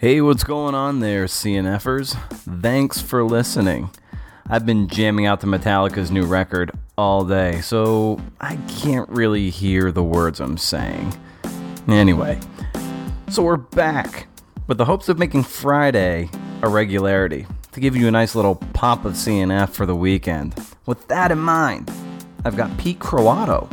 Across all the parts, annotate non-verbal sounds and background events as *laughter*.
Hey, what's going on there, CNFers? Thanks for listening. I've been jamming out to Metallica's new record all day, so I can't really hear the words I'm saying. Anyway, so we're back with the hopes of making Friday a regularity to give you a nice little pop of CNF for the weekend. With that in mind, I've got Pete Croatto,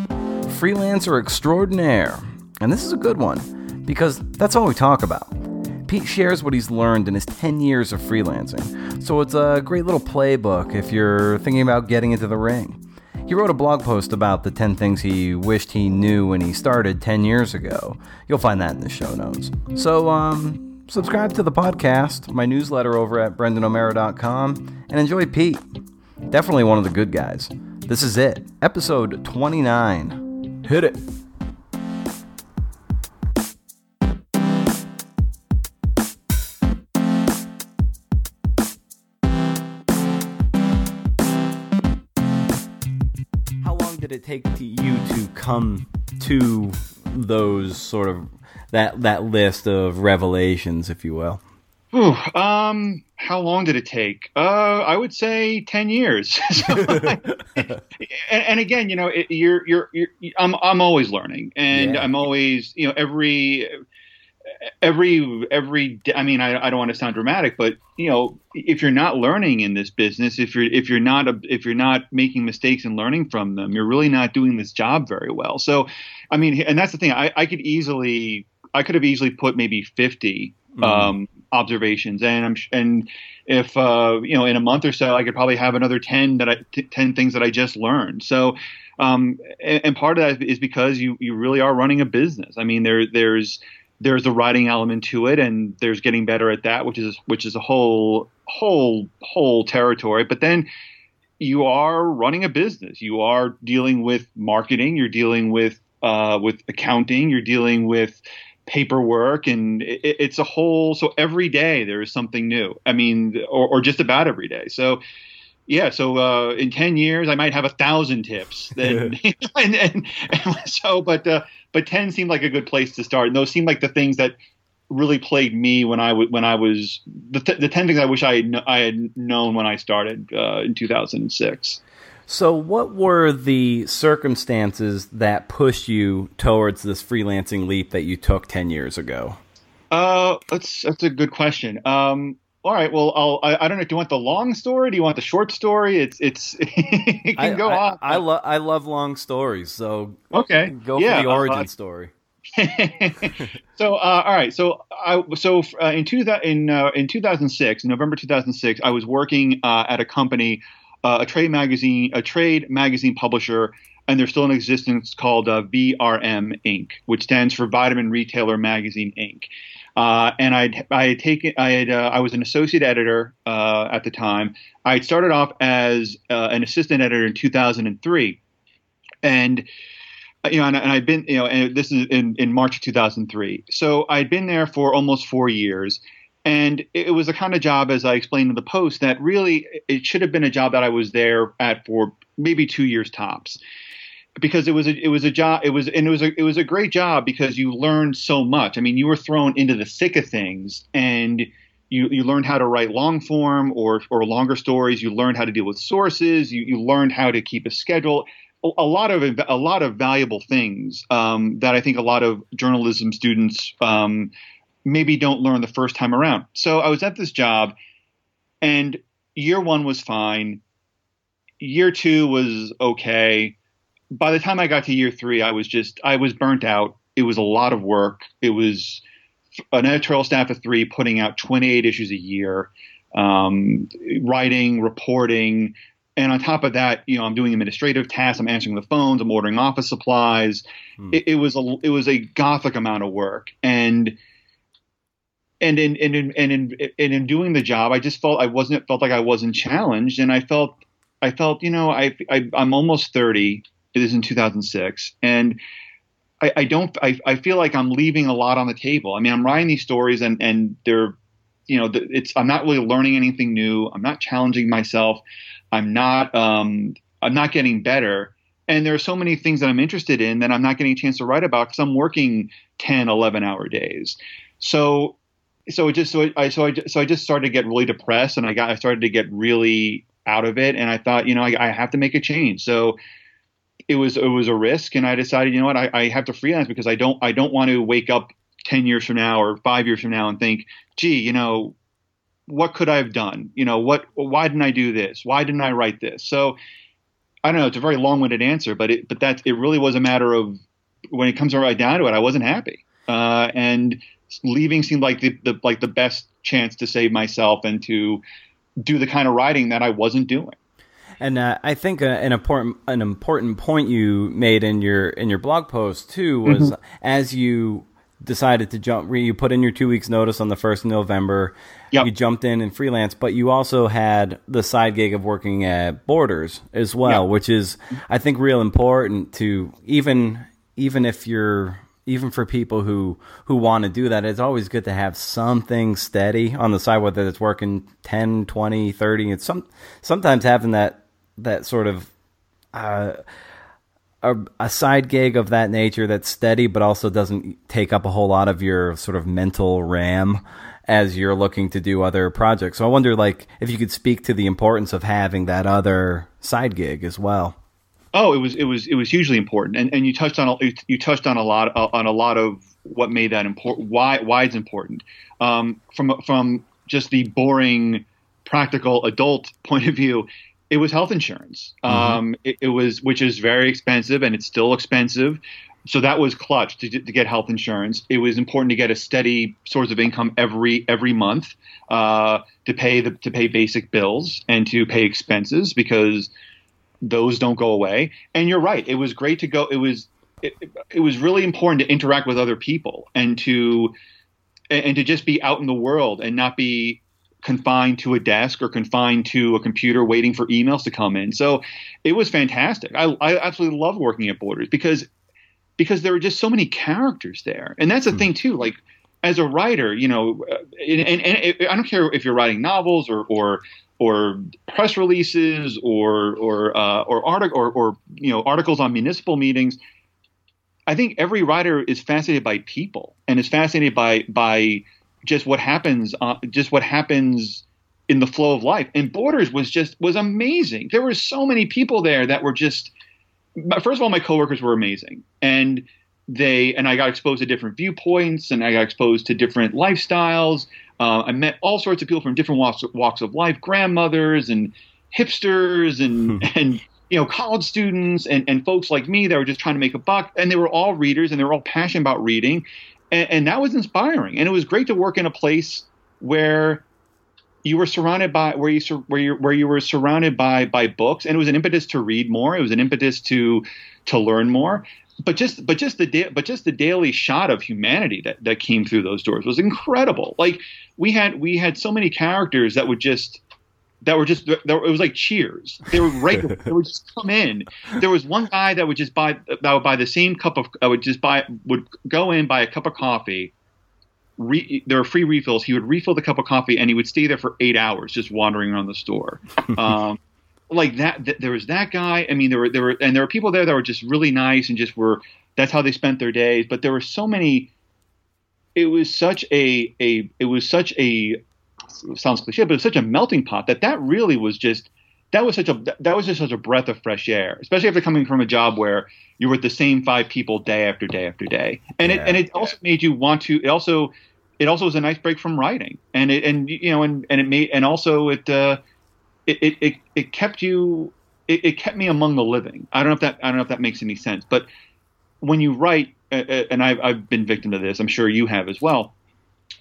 freelancer extraordinaire, and this is a good one because that's all we talk about. Pete shares what he's learned in his 10 years of freelancing, so it's a great little playbook if you're thinking about getting into the ring. He wrote a blog post about the 10 things he wished he knew when he started 10 years ago. You'll find that in the show notes. So, um, subscribe to the podcast, my newsletter over at brendanomeara.com, and enjoy Pete. Definitely one of the good guys. This is it, episode 29. Hit it. Take to you to come to those sort of that that list of revelations, if you will? Whew, um, how long did it take? Uh, I would say ten years. *laughs* and, and, again, you know, it, you're, you're, you're, I'm, I'm always learning, and Yeah. I'm always, you know, every, every, every. I mean, I, I don't want to sound dramatic, but you know, if you're not learning in this business, if you're, if you're not, a, if you're not making mistakes and learning from them, you're really not doing this job very well. So, I mean, and that's the thing. I, I could easily, I could have easily put maybe fifty um, observations, and I'm and if uh, you know in a month or so, I could probably have another ten that I t- ten things that I just learned. So, um, and, and part of that is because you you really are running a business. I mean, there there's there's a writing element to it, and there's getting better at that, which is which is a whole whole whole territory. But then you are running a business. You are dealing with marketing. You're dealing with uh, with accounting. You're dealing with paperwork, and it, it's a whole. So every day there is something new. I mean, or, or just about every day. So. Yeah, so uh, in ten years, I might have a thousand tips. Then, *laughs* and, and, and so, but uh, but ten seemed like a good place to start, and those seemed like the things that really plagued me when I w- when I was the, the ten things I wish I had, kn- I had known when I started uh, in 2006. So, what were the circumstances that pushed you towards this freelancing leap that you took 10 years ago? Uh, that's that's a good question. Um, all right, well, I'll, I, I don't know. Do you want the long story? Do you want the short story? It's it's *laughs* it can I, go I, on. I, lo- I love long stories, so okay, go yeah, for the origin uh, story. *laughs* so uh, all right so I so uh, in two in uh, in 2006 in November 2006 I was working uh, at a company uh, a trade magazine a trade magazine publisher and they're still in existence called uh, VRM Inc which stands for Vitamin Retailer Magazine Inc uh, and I'd I had taken I had uh, I was an associate editor uh, at the time I had started off as uh, an assistant editor in 2003 and uh, you know, and, and I've been, you know, and this is in, in March of 2003. So I'd been there for almost four years. And it was the kind of job, as I explained in the post, that really it should have been a job that I was there at for maybe two years tops, because it was a it was a job it was and it was a it was a great job because you learned so much. I mean, you were thrown into the thick of things, and you you learned how to write long form or or longer stories. You learned how to deal with sources. You you learned how to keep a schedule a lot of a lot of valuable things um, that I think a lot of journalism students um, maybe don't learn the first time around. So I was at this job, and year one was fine. Year two was okay. By the time I got to year three, I was just I was burnt out. It was a lot of work. It was an editorial staff of three putting out 28 issues a year, um, writing, reporting, and on top of that, you know, I'm doing administrative tasks. I'm answering the phones. I'm ordering office supplies. Hmm. It, it was a it was a gothic amount of work, and and in and in and in and in doing the job, I just felt I wasn't felt like I wasn't challenged, and I felt I felt you know I, I I'm almost 30. It is in 2006, and I, I don't I, I feel like I'm leaving a lot on the table. I mean, I'm writing these stories, and and they're you know it's I'm not really learning anything new. I'm not challenging myself. I'm not um, I'm not getting better. And there are so many things that I'm interested in that I'm not getting a chance to write about because I'm working 10, 11 hour days. So so it just so I so I so I just started to get really depressed, and I got I started to get really out of it, and I thought, you know, I, I have to make a change. So it was it was a risk, and I decided, you know what, I, I have to freelance because I don't I don't want to wake up ten years from now or five years from now and think, gee, you know, what could I have done? You know, what why didn't I do this? Why didn't I write this? So I don't know. It's a very long-winded answer, but it but that it really was a matter of when it comes right down to it, I wasn't happy, uh, and leaving seemed like the, the like the best chance to save myself and to do the kind of writing that I wasn't doing. And uh, I think uh, an important an important point you made in your in your blog post too was mm-hmm. as you decided to jump, you put in your two weeks notice on the first of November. Yep. You jumped in and freelance, but you also had the side gig of working at Borders as well, yep. which is I think real important to even even if you're even for people who who want to do that it's always good to have something steady on the side whether it's working 10 20 30 it's some sometimes having that that sort of uh, a, a side gig of that nature that's steady but also doesn't take up a whole lot of your sort of mental ram as you're looking to do other projects so i wonder like if you could speak to the importance of having that other side gig as well Oh, it was it was it was hugely important, and and you touched on a, you touched on a lot on a lot of what made that important. Why why it's important um, from from just the boring practical adult *laughs* point of view. It was health insurance. Mm-hmm. Um, it, it, was which is very expensive, and it's still expensive. So that was clutch to, to get health insurance. It was important to get a steady source of income every every month uh, to pay the to pay basic bills and to pay expenses because those don't go away. And you're right. It was great to go. It was it, it was really important to interact with other people and to and to just be out in the world and not be confined to a desk or confined to a computer waiting for emails to come in. So it was fantastic. I, I absolutely love working at Borders because because there were just so many characters there. And that's the mm. thing too. Like as a writer, you know, and, and, and, I don't care if you're writing novels or or or press releases or or uh, or, artic- or or you know articles on municipal meetings. I think every writer is fascinated by people and is fascinated by by just what happens uh, just what happens in the flow of life. And Borders was just was amazing. There were so many people there that were just first of all my coworkers were amazing and they and I got exposed to different viewpoints and I got exposed to different lifestyles uh, I met all sorts of people from different walks, walks of life, grandmothers and hipsters and hmm. *laughs* and you know college students and, and folks like me that were just trying to make a buck. And they were all readers and they were all passionate about reading, and, and that was inspiring. And it was great to work in a place where you were surrounded by where you where you where you were surrounded by by books, and it was an impetus to read more. It was an impetus to to learn more but just but just the da- but just the daily shot of humanity that that came through those doors was incredible. Like we had we had so many characters that would just that were just it was like cheers. They were regular. *laughs* they would just come in. There was one guy that would just buy that would buy the same cup of I would just buy would go in buy a cup of coffee. Re, there were free refills. He would refill the cup of coffee and he would stay there for eight hours just wandering around the store. *laughs* Um, like that, th- there was that guy. I mean, there were there were and there were people there that were just really nice and just were that's how they spent their days. But there were so many. It was such a a it was such a sounds cliche, but it's such a melting pot that that really was just that was such a that was just such a breath of fresh air, especially after coming from a job where you were with the same five people day after day after day, and yeah. it and it also made you want to. It also it also was a nice break from writing, and it and you know and and it made and also it. Uh, it it, it, kept you it, it, kept me among the living. I don't know if that I don't know if that makes any sense, but when you write, uh, uh, and I've I've been victim to this, I'm sure you have as well.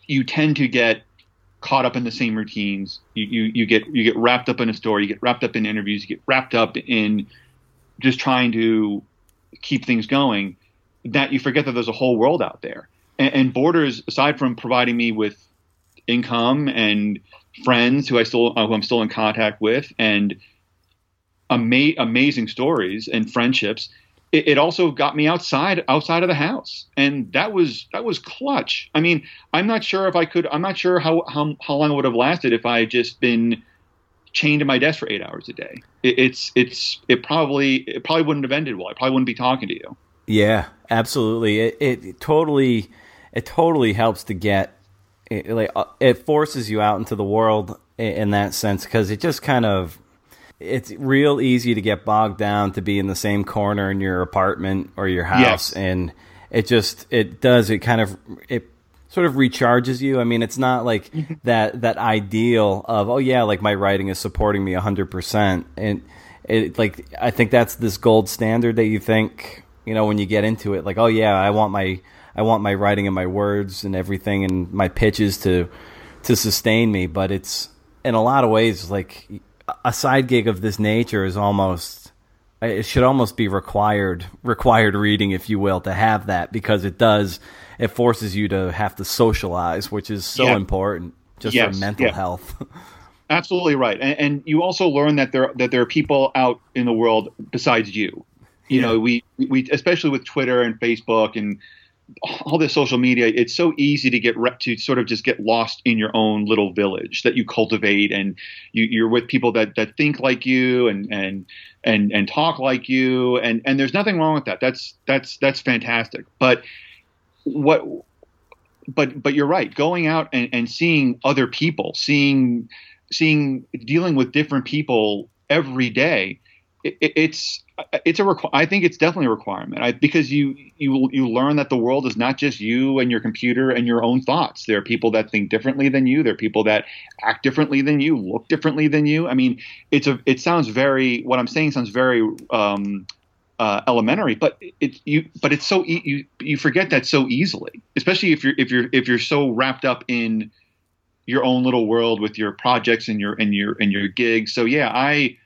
You tend to get caught up in the same routines. You, you you get you get wrapped up in a story. You get wrapped up in interviews. You get wrapped up in just trying to keep things going. That you forget that there's a whole world out there. And, and Borders, aside from providing me with income and friends who I still uh, who I'm still in contact with, and ama- amazing stories and friendships. It, it, also got me outside outside of the house, and that was that was clutch. I mean, I'm not sure if I could. I'm not sure how how how long it would have lasted if I had just been chained to my desk for eight hours a day. It, it's it's it probably it probably wouldn't have ended well. I probably wouldn't be talking to you. Yeah, absolutely. It, it totally it totally helps to get it, like uh, it forces you out into the world in that sense because it just kind of it's real easy to get bogged down to be in the same corner in your apartment or your house. Yes. and it just it does it kind of it sort of recharges you. I mean it's not like *laughs* that that ideal of oh yeah like my writing is supporting me 100% and it like i think that's this gold standard that you think you know when you get into it like oh yeah i want my i want my writing and my words and everything and my pitches to to sustain me. But it's in a lot of ways like a side gig of this nature is almost it should almost be required required reading if you will to have that because it does it forces you to have to socialize which is so Yeah. important just Yes, for mental yeah. health *laughs* Absolutely right, and, and you also learn that there that there are people out in the world besides you. You Yeah. know, we we especially with Twitter and Facebook and all this social media, it's so easy to get to sort of just get lost in your own little village that you cultivate, and you, you're with people that that think like you and and and and talk like you, and and there's nothing wrong with that. That's that's that's fantastic. But what but but you're right going out and, and seeing other people seeing seeing dealing with different people every day it, it- it's it's a requ- I think it's definitely a requirement. I, because you you you learn that the world is not just you and your computer and your own thoughts. There are people that think differently than you. There are people that act differently than you look differently than you. I mean it's a it sounds very what I'm saying sounds very um, uh, elementary, but it you but it's so e- you you forget that so easily, especially if you're if you're if you're so wrapped up in your own little world with your projects and your and your and your gigs. So yeah, I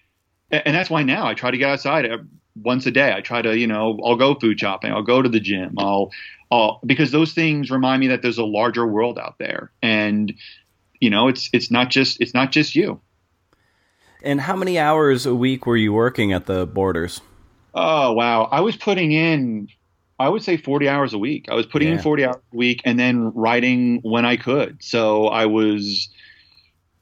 and that's why now I try to get outside uh, once a day. I try to you know I'll go food shopping, I'll go to the gym, I'll I'll because those things remind me that there's a larger world out there, and you know it's it's not just it's not just you. and how many hours a week were you working at the borders Oh wow! I was putting in, I would say forty hours a week. I was putting in forty hours a week, and then writing when I could. So I was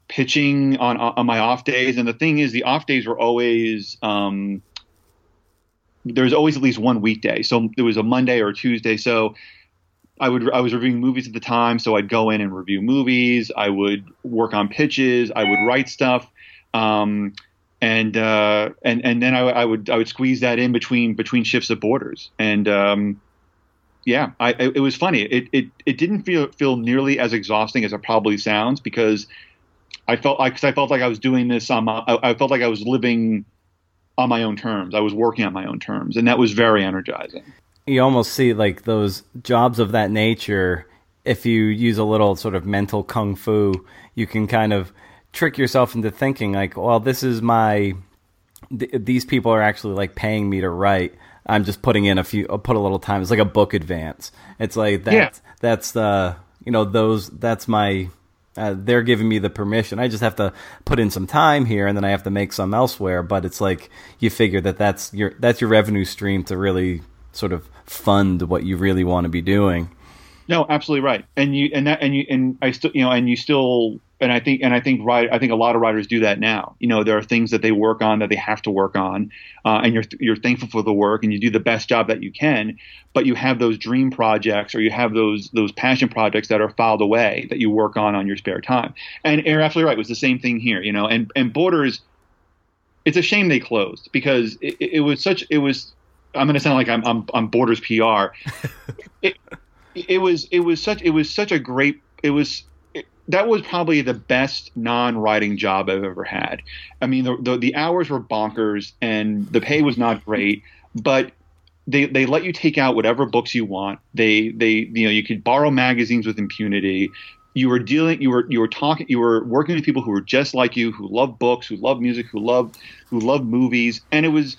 pitching on on my off days, and the thing is, the off days were always um, there was always at least one weekday. So there was a Monday or a Tuesday. So I would I was reviewing movies at the time, so I'd go in and review movies. I would work on pitches. I would write stuff. Um, and uh, and and then I, I would I would squeeze that in between between shifts of borders, and um, yeah, I, it, it was funny. It, it it didn't feel feel nearly as exhausting as it probably sounds because I felt like cause I felt like I was doing this on my I, I felt like I was living on my own terms. I was working on my own terms, and that was very energizing. you almost see like those jobs of that nature if you use a little sort of mental kung fu you can kind of trick yourself into thinking like well this is my th- these people are actually like paying me to write i'm just putting in a few I'll put a little time it's like a book advance it's like that Yeah. that's the you know those that's my uh, they're giving me the permission. I just have to put in some time here and then i have to make some elsewhere. But it's like you figure that that's your that's your revenue stream to really sort of fund what you really want to be doing No, absolutely right. And you and that and you and I still you know and you still and I think and I think right I think a lot of writers do that now. You know, there are things that they work on that they have to work on, uh, and you're you're thankful for the work and you do the best job that you can. But you have those dream projects or you have those those passion projects that are filed away that you work on on your spare time. And you're absolutely right. It was the same thing here. You know, and and Borders. It's a shame they closed because it, it was such. It was. I'm going to sound like I'm I'm, I'm Borders PR *laughs* it, it was it was such it was such a great it was that was probably the best non-writing job I've ever had. I mean the, the the hours were bonkers and the pay was not great, but they they let you take out whatever books you want. They they you know you could borrow magazines with impunity. You were dealing you were you were talking you were working with people who were just like you who love books, who love music, who love who love movies, and it was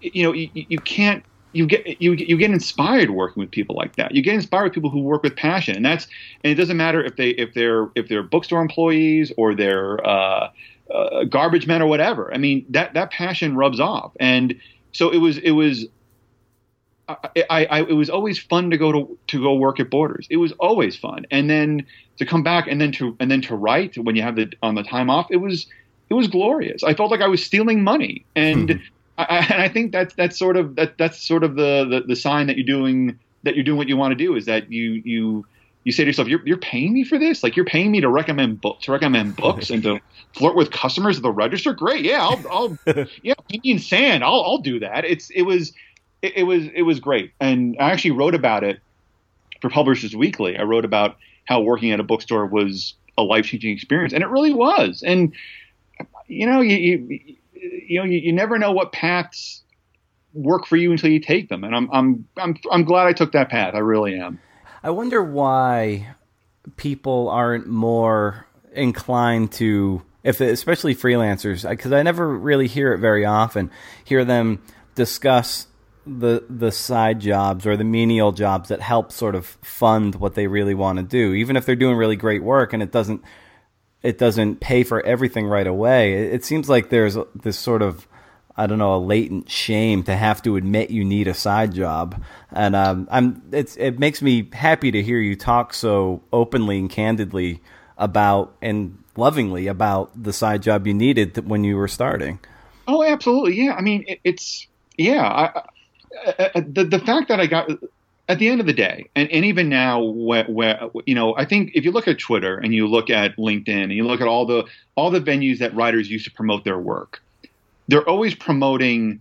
you know you, you can't you get you you get inspired working with people like that. You get inspired with people who work with passion, and that's and it doesn't matter if they if they're if they're bookstore employees or they're uh, uh, garbage men or whatever. I mean that that passion rubs off, and so it was it was. I, I, I it was always fun to go to to go work at Borders. It was always fun, and then to come back and then to and then to write when you have the on the time off. It was it was glorious. I felt like I was stealing money, and I, and I think that's that's sort of that that's sort of the, the the sign that you're doing that you're doing what you want to do is that you you you say to yourself, "You're you're paying me for this? Like you're paying me to recommend book to recommend books and to flirt with customers at the register? Great, yeah, I'll, I'll *laughs* yeah, Indian sand, I'll I'll do that. It's it was it, it was it was great, and I actually wrote about it for Publishers Weekly. I wrote about how working at a bookstore was a life changing experience, and it really was. And you know, you you, you know, you, you never know what paths work for you until you take them, and I'm I'm I'm I'm glad I took that path. I really am. I wonder why people aren't more inclined to if especially freelancers because I never really hear it very often hear them discuss the the side jobs or the menial jobs that help sort of fund what they really want to do even if they're doing really great work and it doesn't it doesn't pay for everything right away it, it seems like there's this sort of I don't know a latent shame to have to admit you need a side job, and um, I'm it's it makes me happy to hear you talk so openly and candidly about and lovingly about the side job you needed when you were starting. Oh, absolutely, yeah. I mean, it, it's yeah. I, I, I, the the fact that I got at the end of the day, and, and even now, where, where, you know, I think if you look at Twitter and you look at LinkedIn and you look at all the all the venues that writers use to promote their work, they're always promoting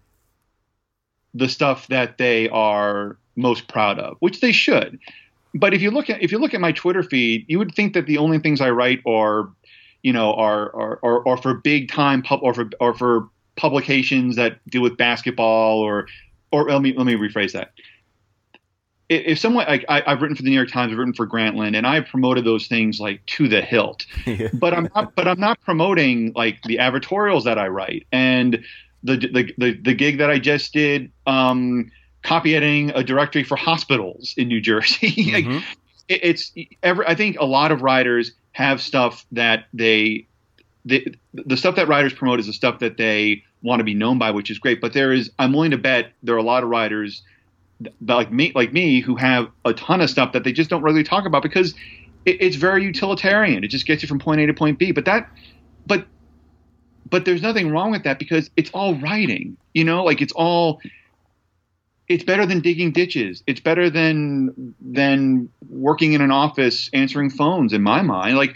the stuff that they are most proud of, which they should. But if you look at if you look at my Twitter feed, you would think that the only things I write are, you know, are are are, are for big time pub or for or for publications that deal with basketball or or let me let me rephrase that. If someone like I, have written for the New York Times, I've written for Grantland, and I've promoted those things like to the hilt. *laughs* but I'm not, but I'm not promoting like the advertorials that I write and the the the, the gig that I just did. Um, copy editing a directory for hospitals in New Jersey. *laughs* Mm-hmm. it, it's every, I think a lot of writers have stuff that they, the the stuff that writers promote is the stuff that they want to be known by, which is great. But there is, I'm willing to bet there are a lot of writers like me, like me, who have a ton of stuff that they just don't really talk about because it, it's very utilitarian. It just gets you from point A to point B. But that, but, but there's nothing wrong with that because it's all writing. You know, like it's all it's better than digging ditches. It's better than than working in an office answering phones. In my mind, like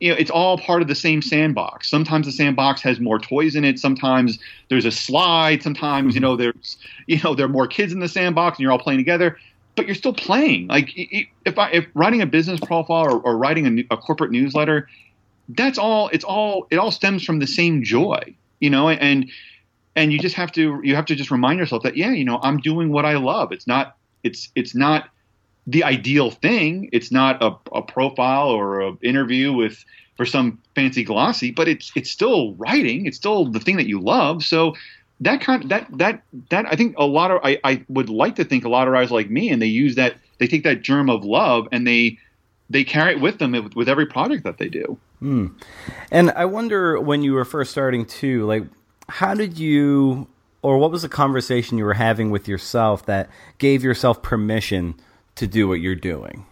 you know, it's all part of the same sandbox. Sometimes the sandbox has more toys in it. Sometimes there's a slide. Sometimes you mm-hmm. know there's you know there are more kids in the sandbox and you're all playing together. But you're still playing. Like if I if writing a business profile or, or writing a, a corporate newsletter, that's all. It's all. It all stems from the same joy. You know, and and you just have to you have to just remind yourself that yeah you know i'm doing what i love it's not it's it's not the ideal thing. It's not a, a profile or an interview with for some fancy glossy but it's it's still writing. It's still the thing that you love. So that kind that that that i think a lot of i, I would like to think a lot of writers like me and they use that they take that germ of love and they they carry it with them with, every project that they do. Hmm. And I wonder when you were first starting too, like how did you or what was the conversation you were having with yourself that gave yourself permission to do what you're doing?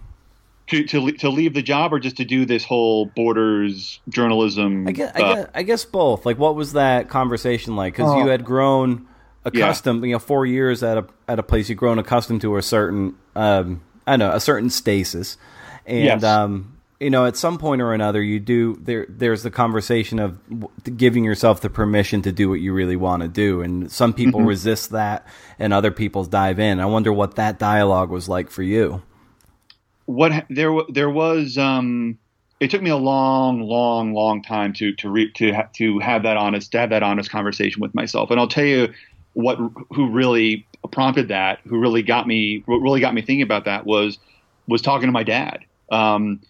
To, to, to leave the job or just to do this whole borders journalism? I guess, I guess, I guess both. Like, what was that conversation like? Because oh. you had grown accustomed, yeah. you know, four years at a at a place, you've grown accustomed to a certain, um, I don't know, a certain stasis, and yes. um, you know, at some point or another, you do there. There's the conversation of giving yourself the permission to do what you really want to do, and some people mm-hmm. resist that, and other people dive in. I wonder what that dialogue was like for you. What there there was. Um, it took me a long, long, long time to to re, to ha, to have that honest to have that honest conversation with myself, and I'll tell you what who really prompted that, who really got me, what really got me thinking about that was was talking to my dad. Um,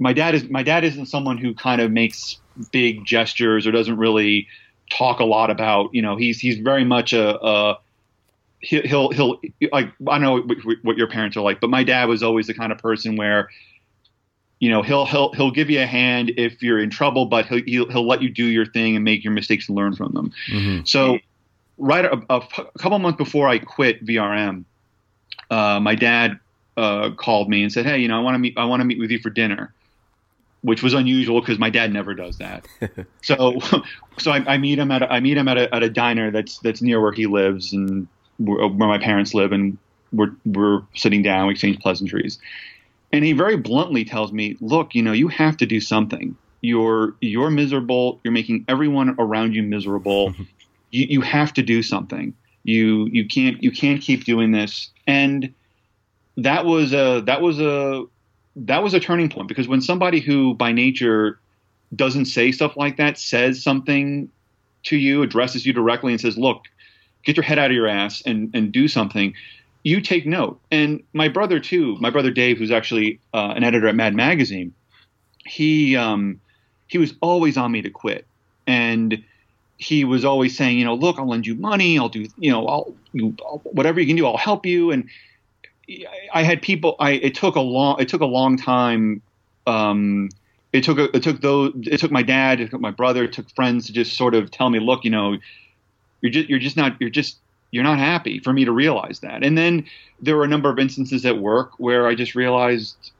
my dad is my dad isn't someone who kind of makes big gestures or doesn't really talk a lot about you know he's he's very much a, a he'll he'll like I know what your parents are like, but my dad was always the kind of person where you know he'll he'll he'll give you a hand if you're in trouble, but he'll he'll, he'll let you do your thing and make your mistakes and learn from them. Mm-hmm. So right a, a, couple months before I quit VRM, uh, my dad uh, called me and said, "Hey, you know I want to meet I want to meet with you for dinner." Which was unusual because my dad never does that. so, *laughs* so I, I, meet him at a, I meet him at a, at a diner that's that's near where he lives and where, where my parents live, and we're we're sitting down, we exchange pleasantries, and he very bluntly tells me, "Look, you know, you have to do something. You're you're miserable. You're making everyone around you miserable. *laughs* you you have to do something. You you can't you can't keep doing this." And that was a that was a that was a turning point because when somebody who by nature doesn't say stuff like that says something to you, addresses you directly, and says, "Look, get your head out of your ass and and do something." You take note. And my brother too, my brother Dave, who's actually uh, an editor at Mad Magazine, he um, he was always on me to quit, and he was always saying, you know, look, I'll lend you money, I'll do, you know, I'll, you, I'll whatever you can do, I'll help you. And I had people. I it took a long it took a long time. Um, it took a, it took those it took my dad, it took my brother, it took friends to just sort of tell me, look, you know, you're just you're just not you're just you're not happy for me to realize that. And then there were a number of instances at work where I just realized,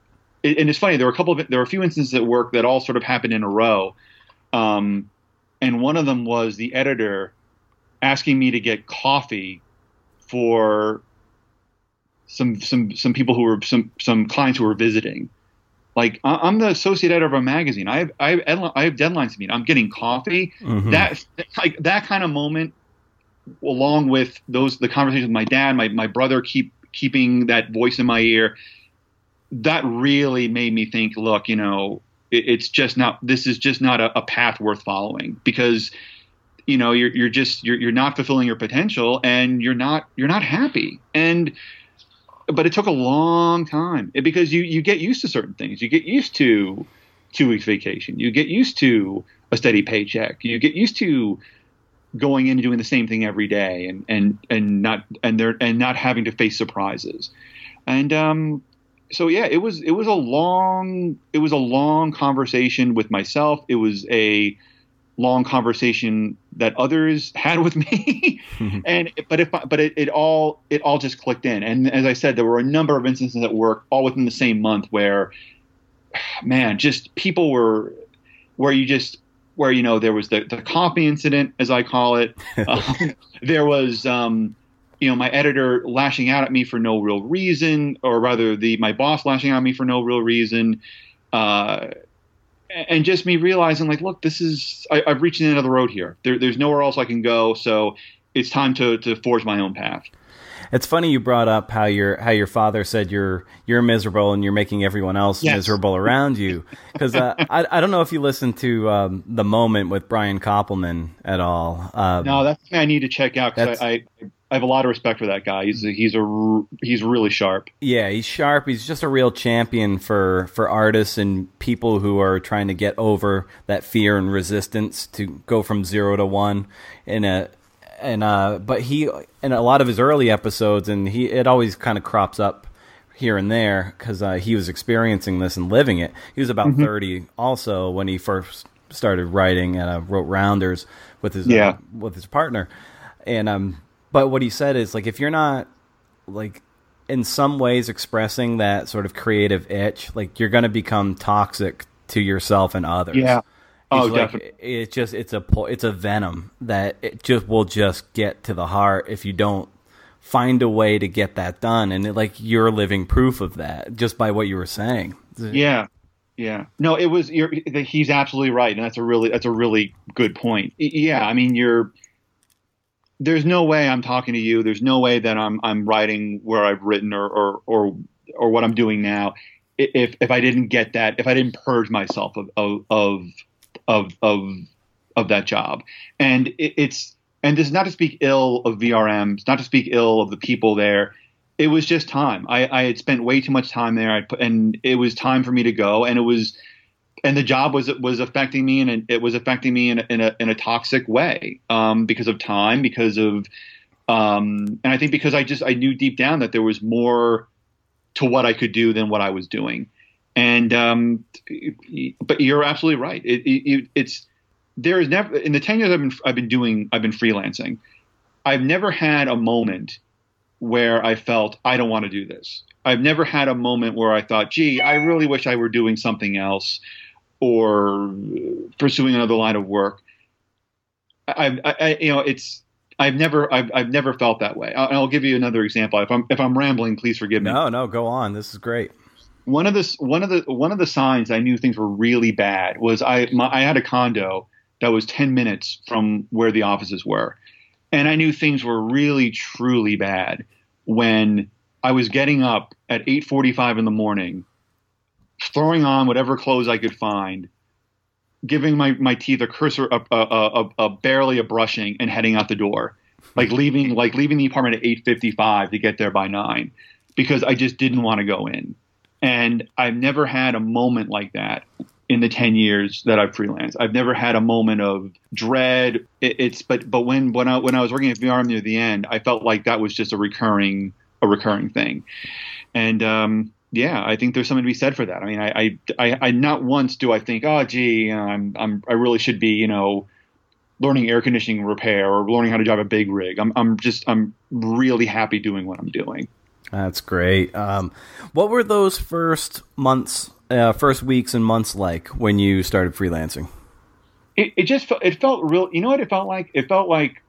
and it's funny. There were a couple of there were a few instances at work that all sort of happened in a row. Um, and one of them was the editor asking me to get coffee for some some some people who were some some clients who were visiting. Like I'm the associate editor of a magazine. I have I have, I have deadlines to meet. I'm getting coffee. Mm-hmm. That like that kind of moment, along with those the conversations with my dad, my my brother keep keeping that voice in my ear. That really made me think. Look, you know, it, it's just not. This is just not a, a path worth following because you know you're you're just you're you're not fulfilling your potential and you're not you're not happy and but it took a long time because you you get used to certain things. You get used to two weeks vacation. You get used to a steady paycheck. You get used to going in and doing the same thing every day and and and not and there and not having to face surprises. And um, so yeah, it was it was a long it was a long conversation with myself. It was a long conversation that others *laughs* had with me. *laughs* And but if but it, it all it all just clicked in. And as i said there were a number of instances at work all within the same month where *sighs* man just people were where you just where you know there was the, the copy incident as i call it. *laughs* Um, there was um, you know my editor lashing out at me for no real reason or rather the my boss lashing out at me for no real reason. Uh, and just me realizing like look this is I, have reached the end of the road here there, there's nowhere else i can go so it's time to, to forge my own path it's funny you brought up how your how your father said you're you're miserable and you're making everyone else yes. miserable around you because uh, *laughs* I, I don't know if you listened to um, the moment with Brian Koppelman at all. Um, no, that's I need to check out because I, I I have a lot of respect for that guy. He's a, he's a he's really sharp. Yeah, he's sharp. He's just a real champion for for artists and people who are trying to get over that fear and resistance to go from zero to one in a and uh but he in a lot of his early episodes and he it always kind of crops up here and there because uh, he was experiencing this and living it. He was about mm-hmm. 30 also when he first started writing and uh, wrote Rounders with his yeah. uh, with his partner. And um but what he said is like if you're not like in some ways expressing that sort of creative itch, like you're going to become toxic to yourself and others. Yeah. Oh, like, definitely. It's just it's a it's a venom that it just will just get to the heart if you don't find a way to get that done, and it, like you're living proof of that just by what you were saying. Yeah, yeah. No, it was. he's absolutely right, and that's a really that's a really good point. Yeah, I mean you're there's no way I'm talking to you. There's no way that I'm I'm writing where I've written or or or, or what I'm doing now. If if I didn't get that, if I didn't purge myself of of of of of, of that job, and it, it's and this is not to speak ill of VRM. It's not to speak ill of the people there. It was just time. I, I had spent way too much time there, put, and it was time for me to go. And it was and the job was was affecting me, and it was affecting me in a, in a, in a toxic way um, because of time, because of, um, and I think because I just I knew deep down that there was more to what I could do than what I was doing, and um, but you're absolutely right. It, it, it's there is never in the ten years I've been I've been doing I've been freelancing, I've never had a moment where I felt I don't want to do this. I've never had a moment where I thought, gee, I really wish I were doing something else or pursuing another line of work. I, I, you know, it's I've never I've, I've never felt that way. I'll, I'll, give you another example. If I'm if I'm rambling, please forgive me. No, no, go on. This is great. one of the one of the one of the signs I knew things were really bad was I my, I had a condo that was 10 minutes from where the offices were. And I knew things were really truly bad when I was getting up at 8:45 in the morning, throwing on whatever clothes I could find, giving my, my teeth a cursor a, a, a, a barely a brushing and heading out the door. Like leaving like leaving the apartment at 8:55 to get there by 9 because I just didn't want to go in. And I've never had a moment like that in the 10 years that I've freelanced. I've never had a moment of dread. It, it's but but when when I when I was working at VR near the end, I felt like that was just a recurring a recurring thing. And um, yeah, I think there's something to be said for that. I mean, I I, I, I not once do I think, oh, gee, you know, I'm I'm I really should be, you know, learning air conditioning repair or learning how to drive a big rig. I'm I'm just I'm really happy doing what I'm doing. That's great. Um, what were those first months uh, first weeks and months like when you started freelancing? It, it just felt, it felt real. You know what it felt like? It felt like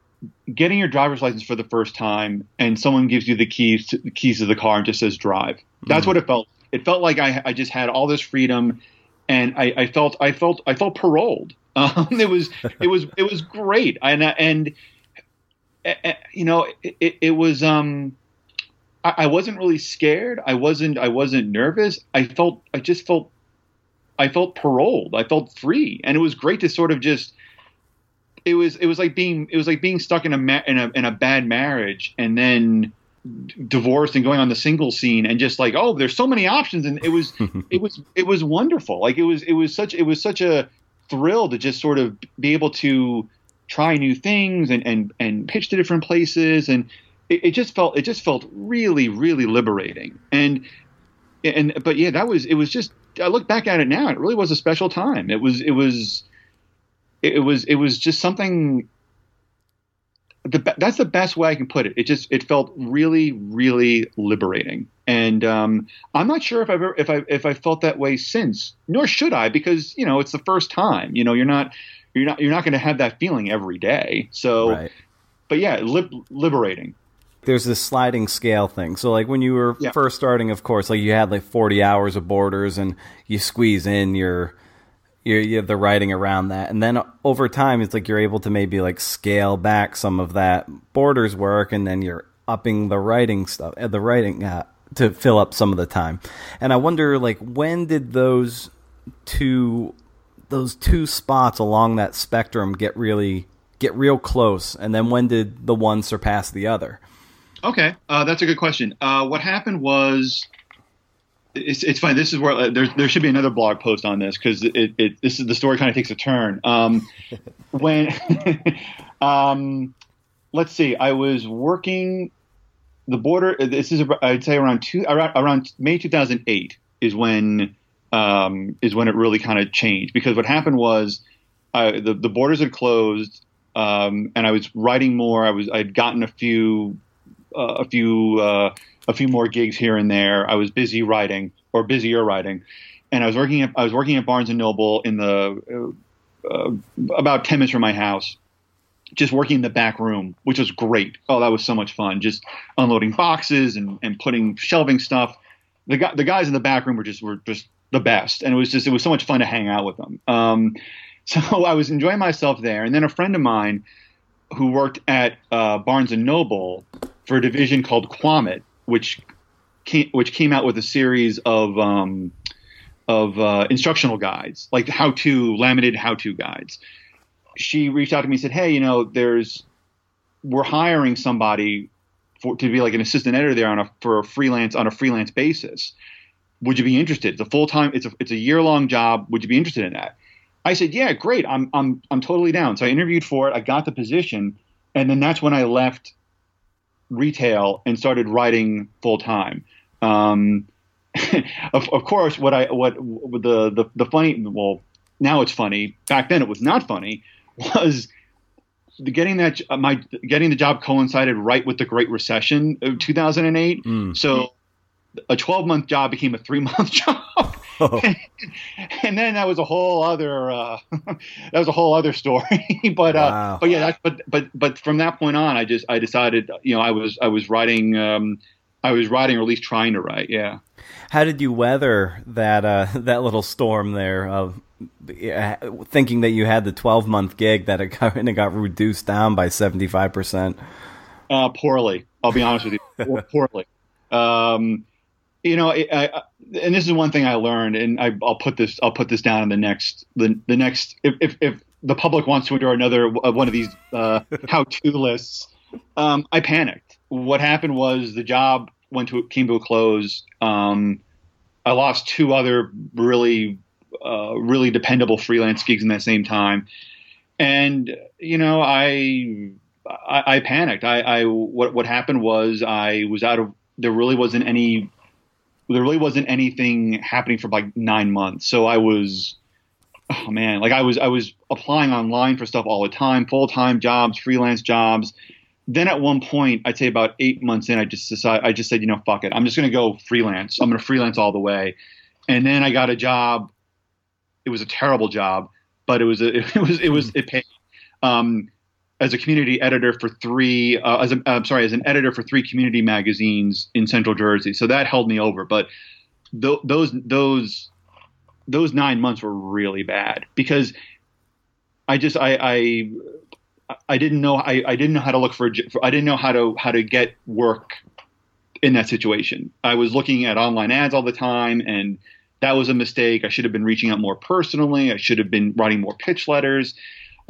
getting your driver's license for the first time, and someone gives you the keys to, the keys to the car and just says drive. That's mm. what it felt. It felt like I, I just had all this freedom, and I, I felt I felt I felt paroled. *laughs* Um, it was it was it was great, and and, and you know it, it was um I, I wasn't really scared. I wasn't. I wasn't nervous. I felt. I just felt. I felt paroled. I felt free, and it was great to sort of just. It was. It was like being. It was like being stuck in a ma- in a in a bad marriage, and then divorced and going on the single scene and just like oh there's so many options and it was *laughs* it was it was wonderful like it was it was such it was such a thrill to just sort of be able to try new things and and and pitch to different places and it, it just felt it just felt really really liberating and and but yeah that was it was just I look back at it now it really was a special time it was it was it was it was just something the, that's the best way I can put it. It just it felt really really liberating, and um, I'm not sure if I've ever, if I if I felt that way since. Nor should I, because you know it's the first time. You know you're not you're not you're not going to have that feeling every day. So, right. but yeah, liberating there's this sliding scale thing. So like when you were yeah. first starting, of course, like you had like 40 hours of borders and you squeeze in your, your, your the writing around that. And then over time, it's like you're able to maybe like scale back some of that borders work and then you're upping the writing stuff, uh, the writing uh, to fill up some of the time. And I wonder like when did those two, those two spots along that spectrum get really, get real close? And then when did the one surpass the other? Okay, uh, that's a good question. Uh, what happened was, it's, it's fine. This is where uh, there there should be another blog post on this because it, it this is the story kind of takes a turn. Um, *laughs* when, *laughs* um, let's see, I was working the border. This is I'd say around two around, around May 2008 is when um, is when it really kind of changed because what happened was uh, the the borders had closed. Um, and I was writing more. I was I'd gotten a few uh, a few uh, a few more gigs here and there. I was busy writing or busier writing, and I was working at I was working at Barnes and Noble in the uh, about ten minutes from my house, just working in the back room, which was great. Oh, that was so much fun! Just unloading boxes and, and putting shelving stuff. The guy, the guys in the back room were just were just the best, and it was just it was so much fun to hang out with them. Um, *laughs* so I was enjoying myself there, and then a friend of mine who worked at uh, Barnes and Noble for a division called Quamit, which came, which came out with a series of um, of uh, instructional guides, like how to laminated how to guides. She reached out to me and said, "Hey, you know, there's we're hiring somebody for, to be like an assistant editor there on a for a freelance on a freelance basis. Would you be interested? It's a full time. It's a it's a year long job. Would you be interested in that?" I said, "Yeah, great. I'm I'm I'm totally down." So I interviewed for it. I got the position, and then that's when I left retail and started writing full time. Um, *laughs* of, of, course, what I what the, the the funny well now it's funny. Back then it was not funny. Was getting that my getting the job coincided right with the Great Recession of 2008. Mm. So a 12 month job became a three month *laughs* job. Oh. *laughs* and then that was a whole other uh, *laughs* that was a whole other story. *laughs* but uh, wow. uh, but yeah, but but but from that point on, I just I decided you know I was I was writing um, I was writing, or at least trying to write. Yeah. How did you weather that uh, that little storm there of thinking that you had the 12 month gig that it got, and it got reduced down by 75%? Uh, poorly. I'll be honest with you. poorly. Um, you know, I, I, and this is one thing I learned, and I, will put this I'll put this down in the next the, the next if, if, if the public wants to endure another one of these uh, *laughs* how-to lists, um, I panicked. What happened was the job went to came to a close. Um, I lost two other really uh, really dependable freelance gigs in that same time, and you know I I, I panicked. I, I what what happened was I was out of there really wasn't any there really wasn't anything happening for like nine months. So I was, oh man, like I was I was applying online for stuff all the time, full time jobs, freelance jobs. Then at one point, I'd say about eight months in, I just decided I just said, you know, fuck it, I'm just to go freelance. I'm to freelance all the way. And then I got a job. It was a terrible job, but it was a, *laughs* it was it was it paid. Um, as a community editor for three, uh, as a, I'm sorry, as an editor for three community magazines in Central Jersey. So that held me over. But th- those those those nine months were really bad because I just I I, I didn't know I, I didn't know how to look for, for I didn't know how to how to get work in that situation. I was looking at online ads all the time and that was a mistake. I should have been reaching out more personally. I should have been writing more pitch letters.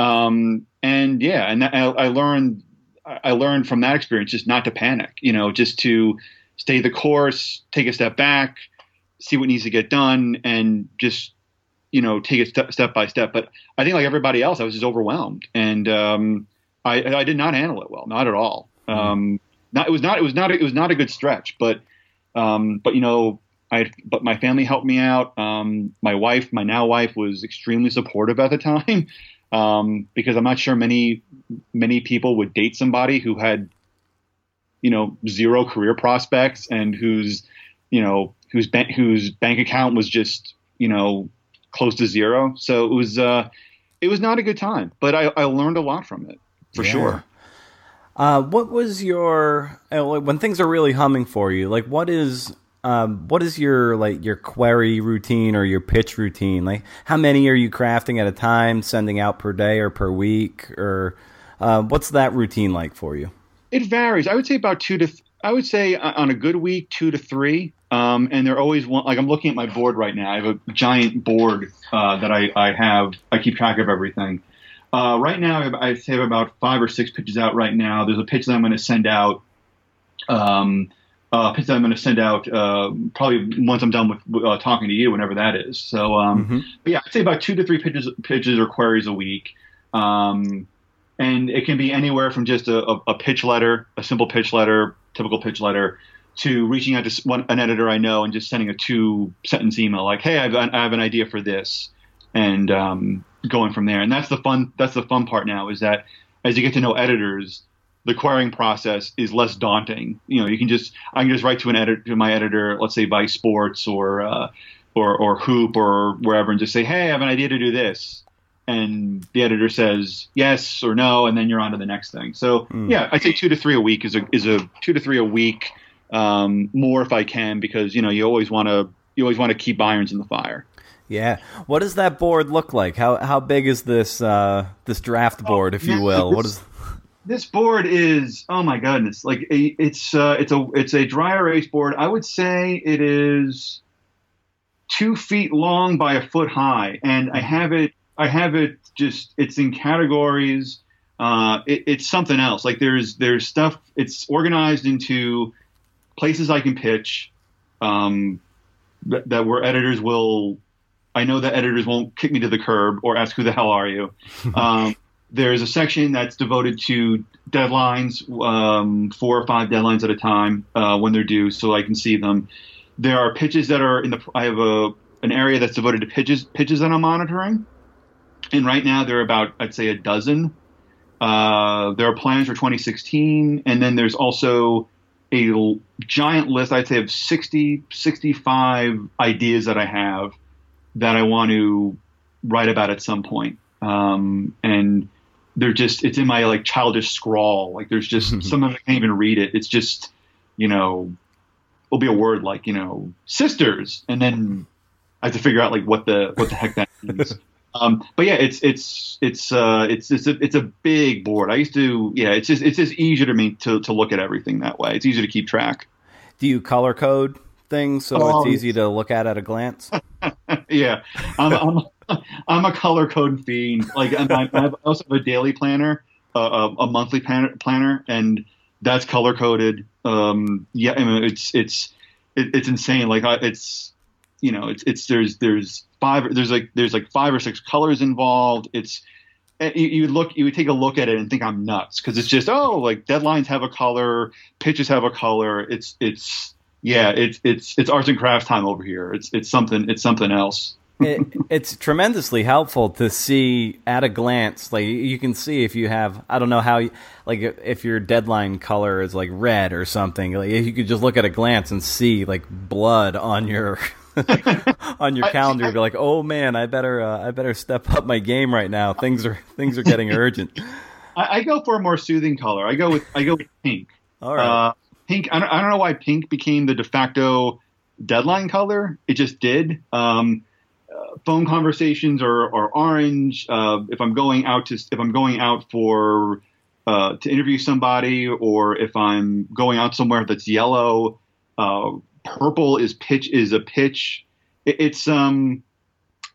Um, and yeah, and I, I learned I learned from that experience just not to panic. You know, just to stay the course, take a step back, see what needs to get done, and just you know take it step, step by step. But I think like everybody else, I was just overwhelmed, and um, I, I did not handle it well, not at all. Mm-hmm. Um, not it was not it was not it was not a good stretch, but um, but you know I but my family helped me out. Um, my wife, my now wife, was extremely supportive at the *laughs* time um, because I'm not sure many many people would date somebody who had you know zero career prospects and whose you know whose bank whose bank account was just you know close to zero. So it was uh, it was not a good time, but I, I learned a lot from it for yeah. sure. Uh, what was your uh, when things are really humming for you? Like, what is um, what is your like your query routine or your pitch routine? Like, how many are you crafting at a time, sending out per day or per week, or uh, what's that routine like for you? It varies. I would say about two to. Th- I would say on a good week, two to three. Um, and they're always one. Like I'm looking at my board right now. I have a giant board uh, that I, I have. I keep track of everything. Uh, right now, I have, I have about five or six pitches out right now. There's a pitch that I'm going to send out. Um, uh, pitch that I'm going to send out uh, probably once I'm done with uh, talking to you, whenever that is. So, um, mm-hmm. yeah, I'd say about two to three pitches, pitches or queries a week. Um, and it can be anywhere from just a, a, a, pitch letter, a simple pitch letter, typical pitch letter, to reaching out to one, an editor I know and just sending a two sentence email like, "Hey, I've, I have an idea for this," and um, going from there. And that's the fun. That's the fun part now is that as you get to know editors, the querying process is less daunting. You know, you can just I can just write to an editor to my editor, let's say Vice Sports or uh, or or Hoop or wherever, and just say, hey, I have an idea to do this, and the editor says yes or no, and then you're on to the next thing. So mm. yeah, I'd say two to three a week is a is a two to three a week, um, more if I can, because you know you always want to you always want to keep irons in the fire. Yeah. What does that board look like? How how big is this uh, this draft board, if you will? *laughs* What is this board is oh my goodness like it's uh, it's a it's a dry erase board. I would say it is two feet long by a foot high and i have it i have it just it's in categories. Uh, it, it's something else. Like there's there's stuff it's organized into places i can pitch um, that, that where editors will i know that editors won't kick me to the curb or ask who the hell are you. *laughs* Um, there's a section that's devoted to deadlines, um, four or five deadlines at a time uh, when they're due, so I can see them. There are pitches that are in the. I have a an area that's devoted to pitches pitches that I'm monitoring, and right now there are about I'd say a dozen. Uh, there are plans for 2016, and then there's also a giant list. I'd say of 60, 65 ideas that I have that I want to write about at some point. Um, and they're just it's in my like childish scrawl. Like there's just some of them I can't even read it. It's just you know it'll be a word like you know sisters, and then I have to figure out like what the what the heck that *laughs* means. Um, but yeah, it's it's it's uh, it's it's a, it's a big board. I used to yeah, it's just it's just easier to me to to look at everything that way. It's easier to keep track. Do you color code things so um, it's easy to look at at a glance? *laughs* yeah, I'm, I'm, *laughs* I'm a color code fiend. Like I also have a daily planner, uh, a, a, monthly planner, planner, and that's color coded. Um, yeah, I mean, it's it's it, it's insane. Like it's you know it's it's there's there's five there's like there's like five or six colors involved. It's eh, you, you would look you would take a look at it and think I'm nuts because it's just oh like deadlines have a color, pitches have a color. It's it's yeah it's it's it's arts and crafts time over here. It's it's something it's something else. *laughs* it, it's tremendously helpful to see at a glance like you can see if you have i don't know how you, like if your deadline color is like red or something like you could just look at a glance and see like blood on your *laughs* on your calendar, I, be like, "Oh man, I better uh, I better step up my game right now. Things are things are getting *laughs* urgent." I, I, go for a more soothing color. I go with I go with pink. All right. Uh, pink. I don't, I don't know why pink became the de facto deadline color. It just did. Um, uh, phone conversations are, are orange. Uh, if I'm going out to if I'm going out for uh, to interview somebody, or if I'm going out somewhere that's yellow, uh, purple is pitch is a pitch. It, it's um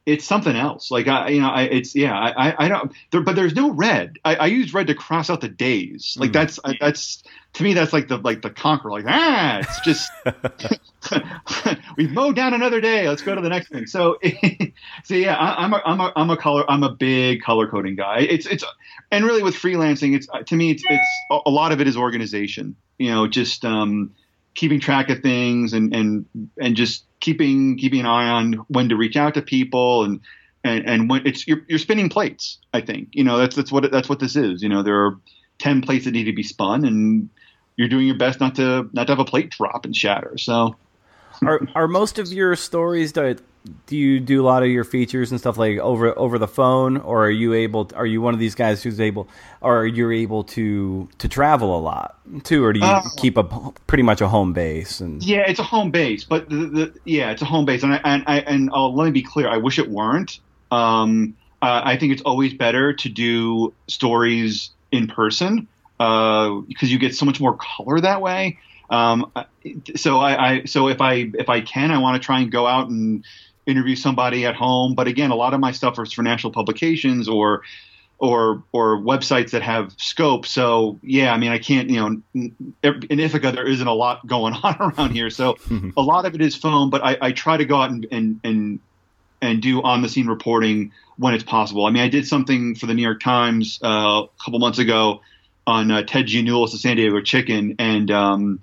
it's something else. Like I, you know, I, it's yeah, I, I don't, there, but there's no red. I, I use red to cross out the days. Like mm. that's, that's to me, that's like the, like the conquer. Like ah, it's just *laughs* *laughs* we've mowed down another day. Let's go to the next thing. So, *laughs* so yeah, I, am a, I'm a, I'm a color, I'm a big color coding guy. It's, it's, and really with freelancing, it's to me, it's, it's a lot of it is organization. You know, just um, keeping track of things and and and just keeping keeping an eye on when to reach out to people and and, and when it's you're, you're spinning plates. I think you know that's that's what that's what this is. You know there are ten plates that need to be spun, and you're doing your best not to not to have a plate drop and shatter. So, are are most of your stories that do you do a lot of your features and stuff like over over the phone, or are you able? To, are you one of these guys who's able, or you're able to to travel a lot too, or do you uh, keep a pretty much a home base? And yeah, it's a home base, but the, the, yeah, it's a home base, and I, and I, and I'll, let me be clear. I wish it weren't. Um, uh, I think it's always better to do stories in person uh, because you get so much more color that way. Um, so I, I, so if I if I can, I want to try and go out and interview somebody at home. But again, a lot of my stuff is for national publications or or or websites that have scope. So yeah, I mean, I can't, you know, in Ithaca there isn't a lot going *laughs* on around here, so *laughs* a lot of it is phone. But I, I try to go out and and and and do on the scene reporting when it's possible. I mean, I did something for the New York Times uh, a couple months ago on uh, Ted Giannoulis, the San Diego Chicken, and um,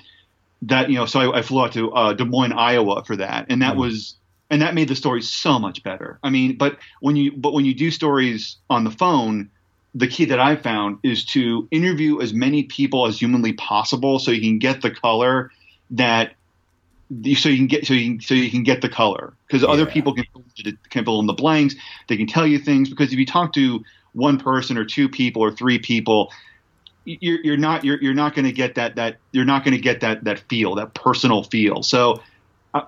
that you know, so I, I flew out to uh, Des Moines, Iowa, for that, and that mm. was and that made the story so much better. I mean, but when you but when you do stories on the phone, the key that I've found is to interview as many people as humanly possible, so you can get the color that so you can get so you can, so you can get the color because yeah. other people can can fill in the blanks. They can tell you things because if you talk to one person or two people or three people, you're, you're not you're, you're not going to get that that you're not going to get that that feel that personal feel. So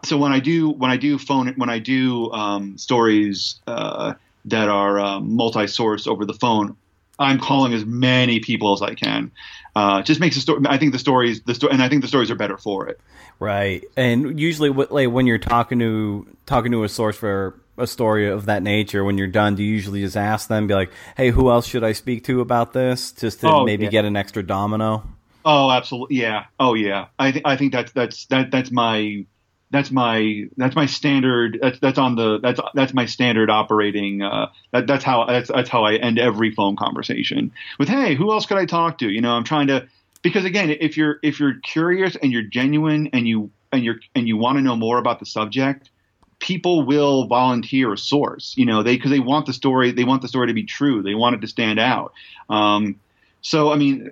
so when I do when I do phone when I do um, stories uh, that are um, multi-source over the phone, I'm calling as many people as I can. Uh, just makes the story. I think the stories, the story, and I think the stories are better for it. Right, and usually, like when you're talking to talking to a source for a story of that nature, when you're done, do you usually just ask them, be like, "Hey, who else should I speak to about this?" Just to oh, maybe yeah. get an extra domino. Oh, absolutely, yeah. Oh, yeah. I think I think that's that's that that's my that's my that's my standard that's that's on the that's that's my standard operating uh, that, that's how that's that's how I end every phone conversation with hey who else could I talk to? You know I'm trying to because again if you're if you're curious and you're genuine and you and you're and you want to know more about the subject people will volunteer a source you know they because they want the story they want the story to be true they want it to stand out. Um, so I mean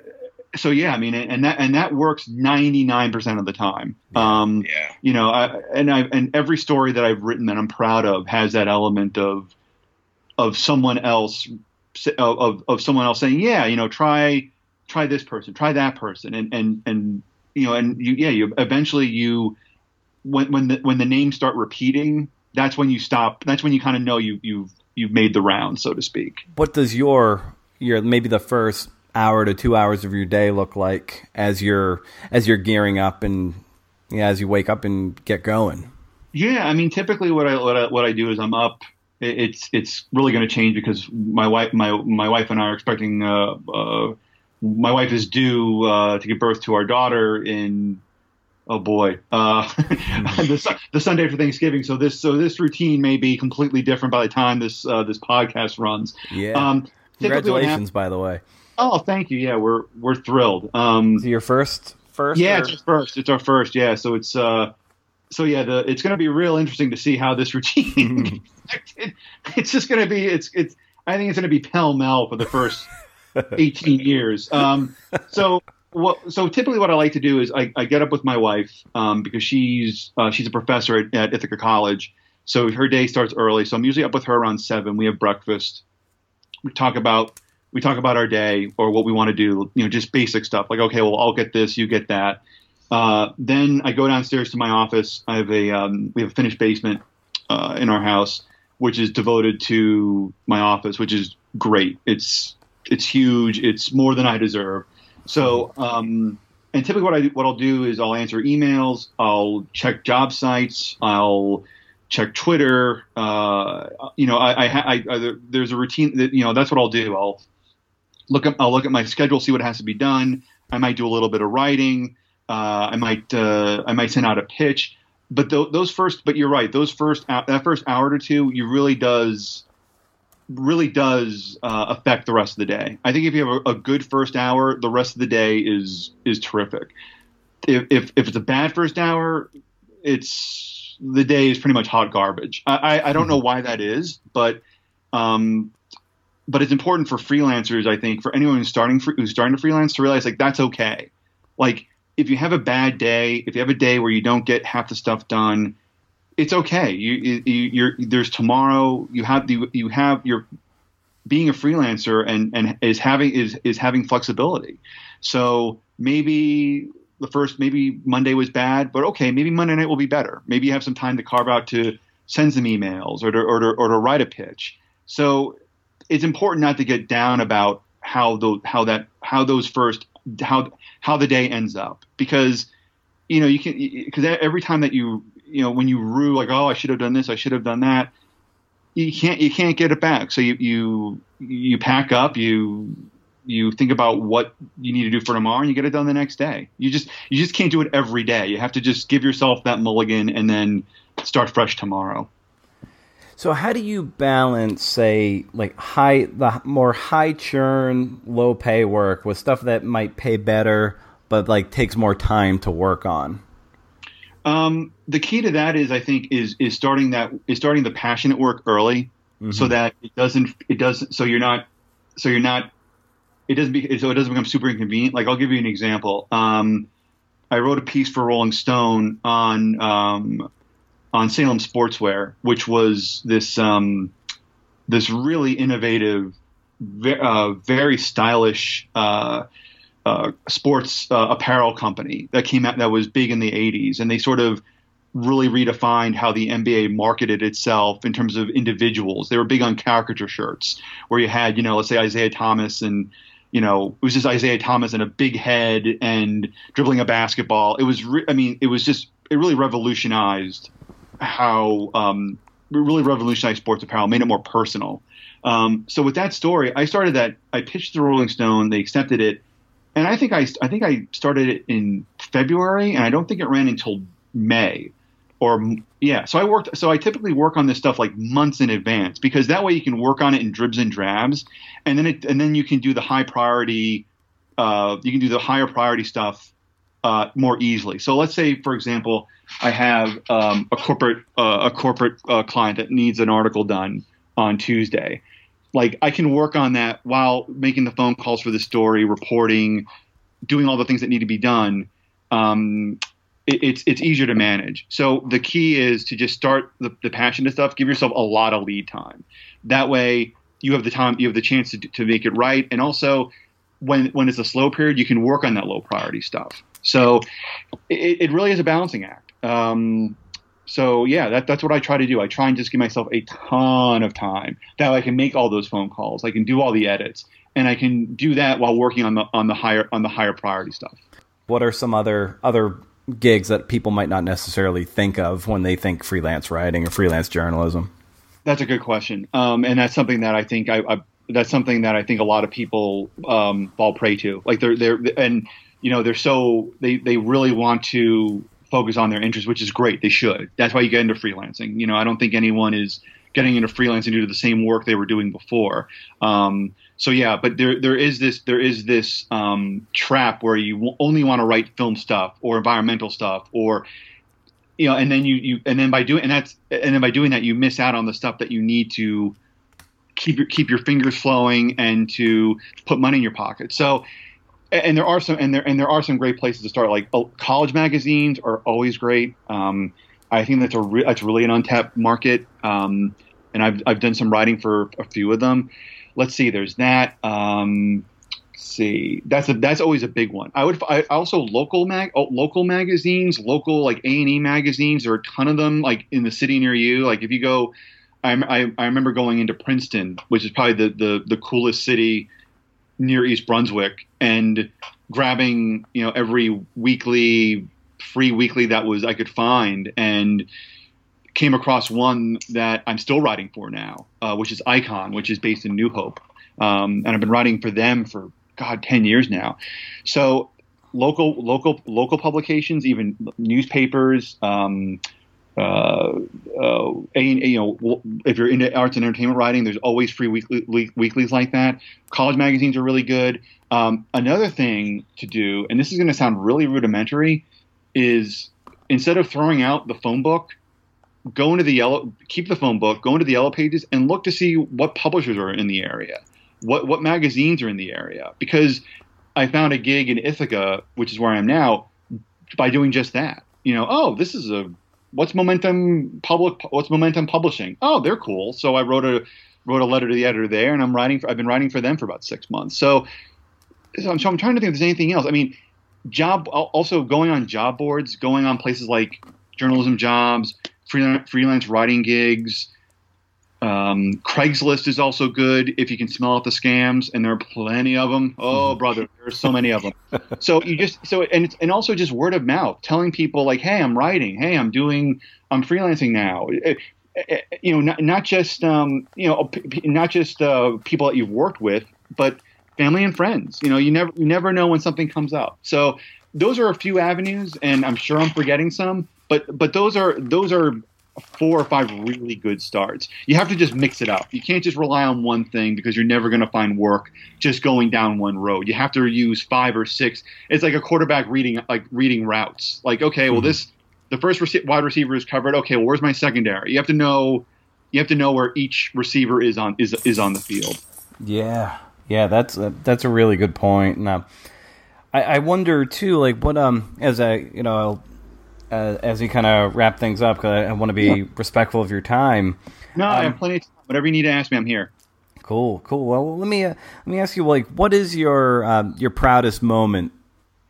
so yeah, I mean, and that and that works ninety nine percent of the time. Yeah, um, yeah. You know, I, and I and every story that I've written that I'm proud of has that element of of someone else of of someone else saying, yeah, you know, try try this person, try that person, and and and you know, and you yeah, you eventually you when when the when the names start repeating, that's when you stop. That's when you kind of know you you've you've made the round, so to speak. What does your your maybe the first hour to two hours of your day look like as you're as you're gearing up and yeah, as you wake up and get going? Yeah, I mean, typically what I what I, what I do is I'm up. It's it's really going to change because my wife my my wife and I are expecting. Uh, uh, my wife is due uh, to give birth to our daughter in oh boy uh, *laughs* the, the Sunday for Thanksgiving. So this so this routine may be completely different by the time this uh, this podcast runs. Yeah. Um, Congratulations, by the way. Oh, thank you. Yeah, we're we're thrilled. Um, your first first? Yeah, or? it's our first. It's our first. Yeah, so it's uh, so yeah, the it's going to be real interesting to see how this *laughs* routine. it's just going to be it's it's. I think it's going to be pell mell for the first *laughs* 18 years. Um, so what? So typically, what I like to do is I, I get up with my wife um, because she's uh, she's a professor at, at Ithaca College. So her day starts early. So I'm usually up with her around seven. We have breakfast. We talk about we talk about our day or what we want to do, you know, just basic stuff like, okay, well, I'll get this, you get that. Uh, then I go downstairs to my office. I have a um, we have a finished basement uh, in our house, which is devoted to my office, which is great. It's it's huge. It's more than I deserve. So, um, and typically what I what I'll do is I'll answer emails. I'll check job sites. I'll check Twitter. Uh, you know, I, I, I, there's a routine that you know that's what I'll do. I'll look at I'll look at my schedule, see what has to be done. I might do a little bit of writing. Uh, I might uh, I might send out a pitch. But th- those first, but you're right. Those first that first hour or two, you really does really does uh, affect the rest of the day. I think if you have a, a, good first hour, the rest of the day is is terrific. If, if, if it's a bad first hour, it's the day is pretty much hot garbage. I, I, I don't know why that is, but um, but it's important for freelancers, I think, for anyone who's starting who's starting to freelance to realize like that's okay. Like if you have a bad day, if you have a day where you don't get half the stuff done, it's okay. You, you there's tomorrow. You have the you have your being a freelancer and and is having is is having flexibility. So maybe the first maybe Monday was bad, but okay, maybe Monday night will be better. Maybe you have some time to carve out to send some emails or to or to, or to write a pitch. So it's important not to get down about how the how that how those first how how the day ends up. Because you know you can because every time that you you know when you rue like oh I should have done this I should have done that you can't you can't get it back. So you you you pack up you you think about what you need to do for tomorrow and you get it done the next day. You just you just can't do it every day. You have to just give yourself that mulligan and then start fresh tomorrow so how do you balance, say, like high, the more high churn, low pay work with stuff that might pay better, but like takes more time to work on? Um, the key to that is, I think, is is starting that is starting the passionate work early, mm-hmm. so that it doesn't it doesn't so you're not so you're not it doesn't be so it doesn't become super inconvenient. Like I'll give you an example. Um, I wrote a piece for Rolling Stone on um, on Salem Sportswear, which was this um, this really innovative, ve- uh, very stylish uh, uh, sports uh, apparel company that came out that was big in the '80s, and they sort of really redefined how the NBA marketed itself in terms of individuals. They were big on caricature shirts, where you had, you know, let's say Isiah Thomas and you know, it was just Isiah Thomas and a big head and dribbling a basketball. It was, re- I mean, it was just, it really revolutionized how um, really revolutionized sports apparel, made it more personal. Um, so with that story, I started that. I pitched the Rolling Stone. They accepted it, and I think I I think I started it in February, and I don't think it ran until May, or yeah. So I worked. So I typically work on this stuff like months in advance because that way you can work on it in dribs and drabs, and then it and then you can do the high priority. Uh, you can do the higher priority stuff uh, more easily. So let's say, for example, I have um, a corporate uh, a corporate uh, client that needs an article done on Tuesday. Like I can work on that while making the phone calls for the story, reporting, doing all the things that need to be done. Um, it, it's it's easier to manage. So the key is to just start the, the passionate stuff. Give yourself a lot of lead time. That way, you have the time, you have the chance to to make it right, and also when when it's a slow period, you can work on that low priority stuff. So it, it really is a balancing act. Um, so yeah, that, that's what I try to do. I try and just give myself a ton of time that I can make all those phone calls. I can do all the edits, and I can do that while working on the on the higher on the higher priority stuff. What are some other other gigs that people might not necessarily think of when they think freelance writing or freelance journalism? That's a good question, um, and that's something that I think I, I, that's something that I think a lot of people um, fall prey to. Like they're they're and you know they're so they they really want to focus on their interests, which is great. They should. That's why you get into freelancing. You know, I don't think anyone is getting into freelancing due to the same work they were doing before. Um, so yeah, but there there is this there is this um, trap where you only want to write film stuff or environmental stuff or you know, and then you, you and then by doing and that's and then by doing that you miss out on the stuff that you need to keep your keep your fingers flowing and to put money in your pocket. So and there are some and there and there are some great places to start. Like oh, college magazines are always great. Um, I think that's a re- that's really an untapped market. Um, and I've I've done some writing for a few of them. Let's see, there's that. Um, see that's a that's always a big one i would I also local mag oh, local magazines local like a&e magazines there are a ton of them like in the city near you like if you go i, I, I remember going into princeton which is probably the, the the coolest city near east brunswick and grabbing you know every weekly free weekly that was i could find and came across one that i'm still writing for now uh, which is icon which is based in new hope um, and I've been writing for them for God, 10 years now. So local, local, local publications, even newspapers, um, uh, uh, and, you know, if you're into arts and entertainment writing, there's always free weekly, weeklies like that. College magazines are really good. Um, another thing to do, and this is going to sound really rudimentary, is instead of throwing out the phone book, go into the yellow, keep the phone book, go into the yellow pages, and look to see what publishers are in the area what what magazines are in the area because I found a gig in Ithaca, which is where I am now, by doing just that. You know, oh, this is a what's Momentum Public what's Momentum Publishing? Oh, they're cool. So I wrote a wrote a letter to the editor there, and I'm writing. For, I've been writing for them for about six months. So, so I'm, so I'm trying to think if there's anything else. I mean, job also going on job boards, going on places like journalism jobs, freelance, freelance writing gigs. Um, Craigslist is also good if you can smell out the scams, and there are plenty of them. Oh, mm-hmm. brother, there are so many of them. so you just so and and also just word of mouth, telling people like, hey, I'm writing. Hey, I'm doing. I'm freelancing now. It, it, you know, not, not just um, you know, not just uh, people that you've worked with, but family and friends. You know, you never you never know when something comes up. So those are a few avenues, and I'm sure I'm forgetting some. But but those are those are four or five really good starts. You have to just mix it up. You can't just rely on one thing because you're never going to find work just going down one road. You have to use five or six. It's like a quarterback reading like reading routes. Like okay, well mm-hmm. this the first rec- wide receiver is covered. Okay, well where's my secondary? You have to know you have to know where each receiver is on is is on the field. Yeah. Yeah, that's a, that's a really good point. Now, I, I wonder too, like what um as I you know uh, as you kind of wrap things up, because I, I want to be yeah. respectful of your time. No, um, I have plenty of time. Whatever you need to ask me, I'm here. Cool, cool. Well, let me uh, let me ask you, like, what is your um, your proudest moment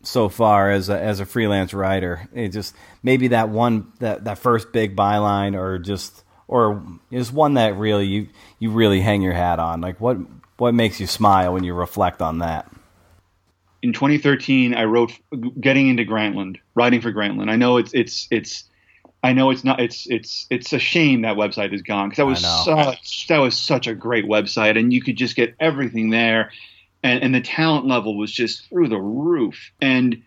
so far as a, as a freelance writer? It just maybe that one that that first big byline, or just or is one that really you you really hang your hat on. Like, what what makes you smile when you reflect on that? In 2013, I wrote getting into Grantland, writing for Grantland. I know it's it's it's I know it's not it's it's it's a shame that website is gone because that was such that was such a great website and you could just get everything there, and and the talent level was just through the roof. And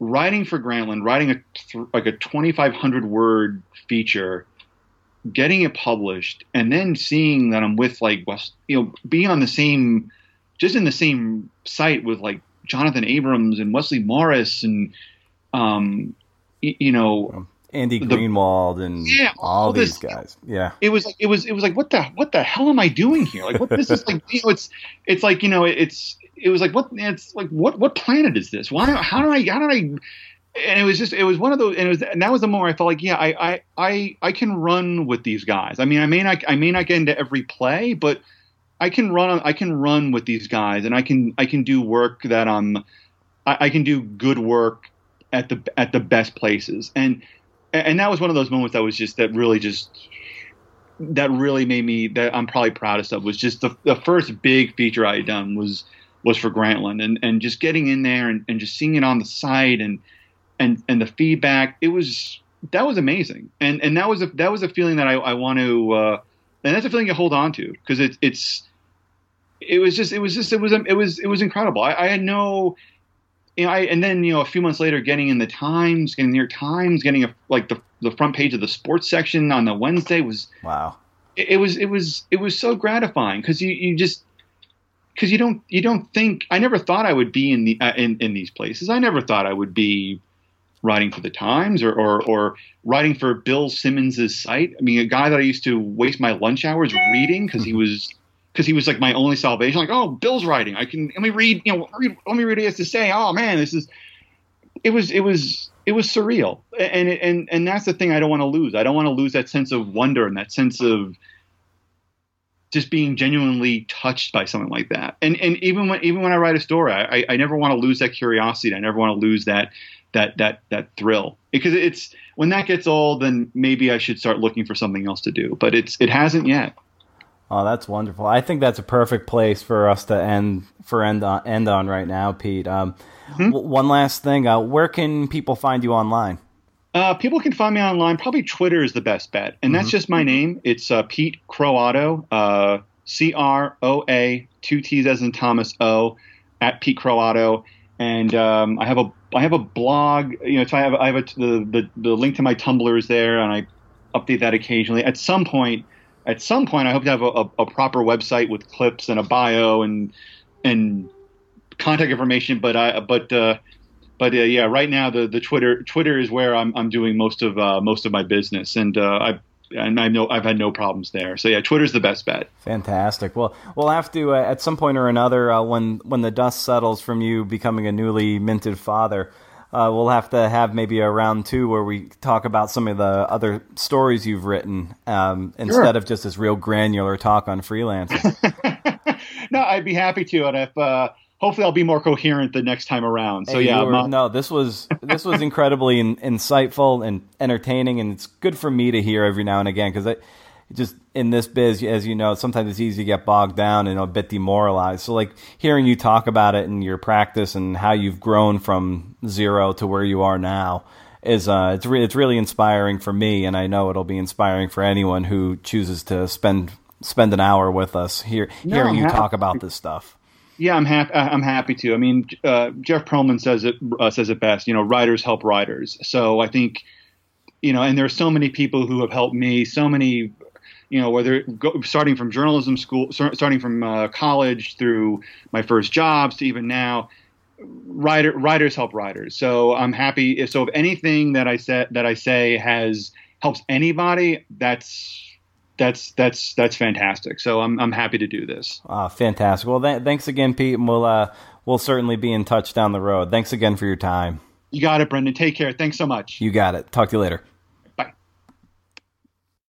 writing for Grantland, writing a like a 2,500 word feature, getting it published, and then seeing that I'm with like West, you know, being on the same, just in the same site with like Jonathan Abrams and Wesley Morris and um, you, you know Andy Greenwald the, and yeah, all, all these this, guys. Yeah, it was like it was it was like what the what the hell am I doing here? Like what this is like you know it's it's like you know it's it was like what it's like what what planet is this? Why how do I how did I and it was just it was one of those and it was and that was the moment I felt like yeah I I I I can run with these guys. I mean I may not I may not get into every play, but I can run I can run with these guys and I can I can do work that I'm I, I can do good work at the at the best places, and and that was one of those moments that was just that really just that really made me that I'm probably proudest of was just the, the first big feature I had done was was for Grantland. And, and just getting in there and, and just seeing it on the site and and and the feedback it was that was amazing. And and that was a that was a feeling that I, I want to uh, and that's a feeling you hold on to because it's it's it was just it was just it was it was it was incredible I, I had no you know, I, and then you know a few months later, getting in the Times, getting New York Times, getting a, like the the front page of the sports section on the Wednesday was wow. It, it was it was it was so gratifying because you you just because you don't you don't think I never thought I would be in the uh, in in these places. I never thought I would be writing for the Times or or, or writing for Bill Simmons's site. I mean, a guy that I used to waste my lunch hours reading because he mm-hmm. was because he was like my only salvation. Like, oh, Bill's writing. I can let me read. You know, read, let me read what he has to say. Oh man, this is. It was it was it was surreal, and and and that's the thing I don't want to lose. I don't want to lose that sense of wonder and that sense of just being genuinely touched by something like that. And and even when even when I write a story, I, I never want to lose that curiosity. I never want to lose that that that that thrill because it's when that gets old, then maybe I should start looking for something else to do. But it's it hasn't yet. Oh, that's wonderful. I think that's a perfect place for us to end for end on end on right now, Pete. Um, mm-hmm. w- one last thing, uh, where can people find you online? Uh, people can find me online. Probably Twitter is the best bet, and mm-hmm. that's just my name. It's uh, Pete Croatto uh, C R O A, two T's as in Thomas O, at Pete Croatto, and um, I have a I have a blog. You know, so I have I have a, the, the the link to my Tumblr is there, and I update that occasionally. At some point at some point, I hope to have a, a, a proper website with clips and a bio and and contact information. But I but uh, but uh, yeah, right now the, the Twitter Twitter is where I'm I'm doing most of uh, most of my business, and uh, I and I know I've had no problems there. So yeah, Twitter's the best bet. Fantastic. Well, we'll have to uh, at some point or another uh, when when the dust settles from you becoming a newly minted father uh, we'll have to have maybe a round two where we talk about some of the other stories you've written um, instead sure. of just this real granular talk on freelancing. *laughs* no, I'd be happy to, and if uh, hopefully I'll be more coherent the next time around. So hey, yeah, were, not... no, this was this was incredibly in, insightful and entertaining, and it's good for me to hear every now and again because I just in this biz, as you know, sometimes it's easy to get bogged down and a bit demoralized. So, like hearing you talk about it and your practice and how you've grown from zero to where you are now is uh, it's re- it's really inspiring for me, and I know it'll be inspiring for anyone who chooses to spend spend an hour with us here, no, hearing you talk about this stuff. Yeah, I'm happy. I'm happy to. I mean, uh, Jeff Pearlman says it uh, says it best. You know, writers help writers. So I think, you know, and there are so many people who have helped me. So many you know, whether go, starting from journalism school, starting from uh, college through my first jobs to even now, writer, writers help writers. So I'm happy. If, so if anything that I said that I say has helps anybody, that's that's that's that's fantastic. So I'm I'm happy to do this. Ah, fantastic. Well, th- thanks again, Pete, and we'll uh, we'll certainly be in touch down the road. Thanks again for your time. You got it, Brendan. Take care. Thanks so much. You got it. Talk to you later.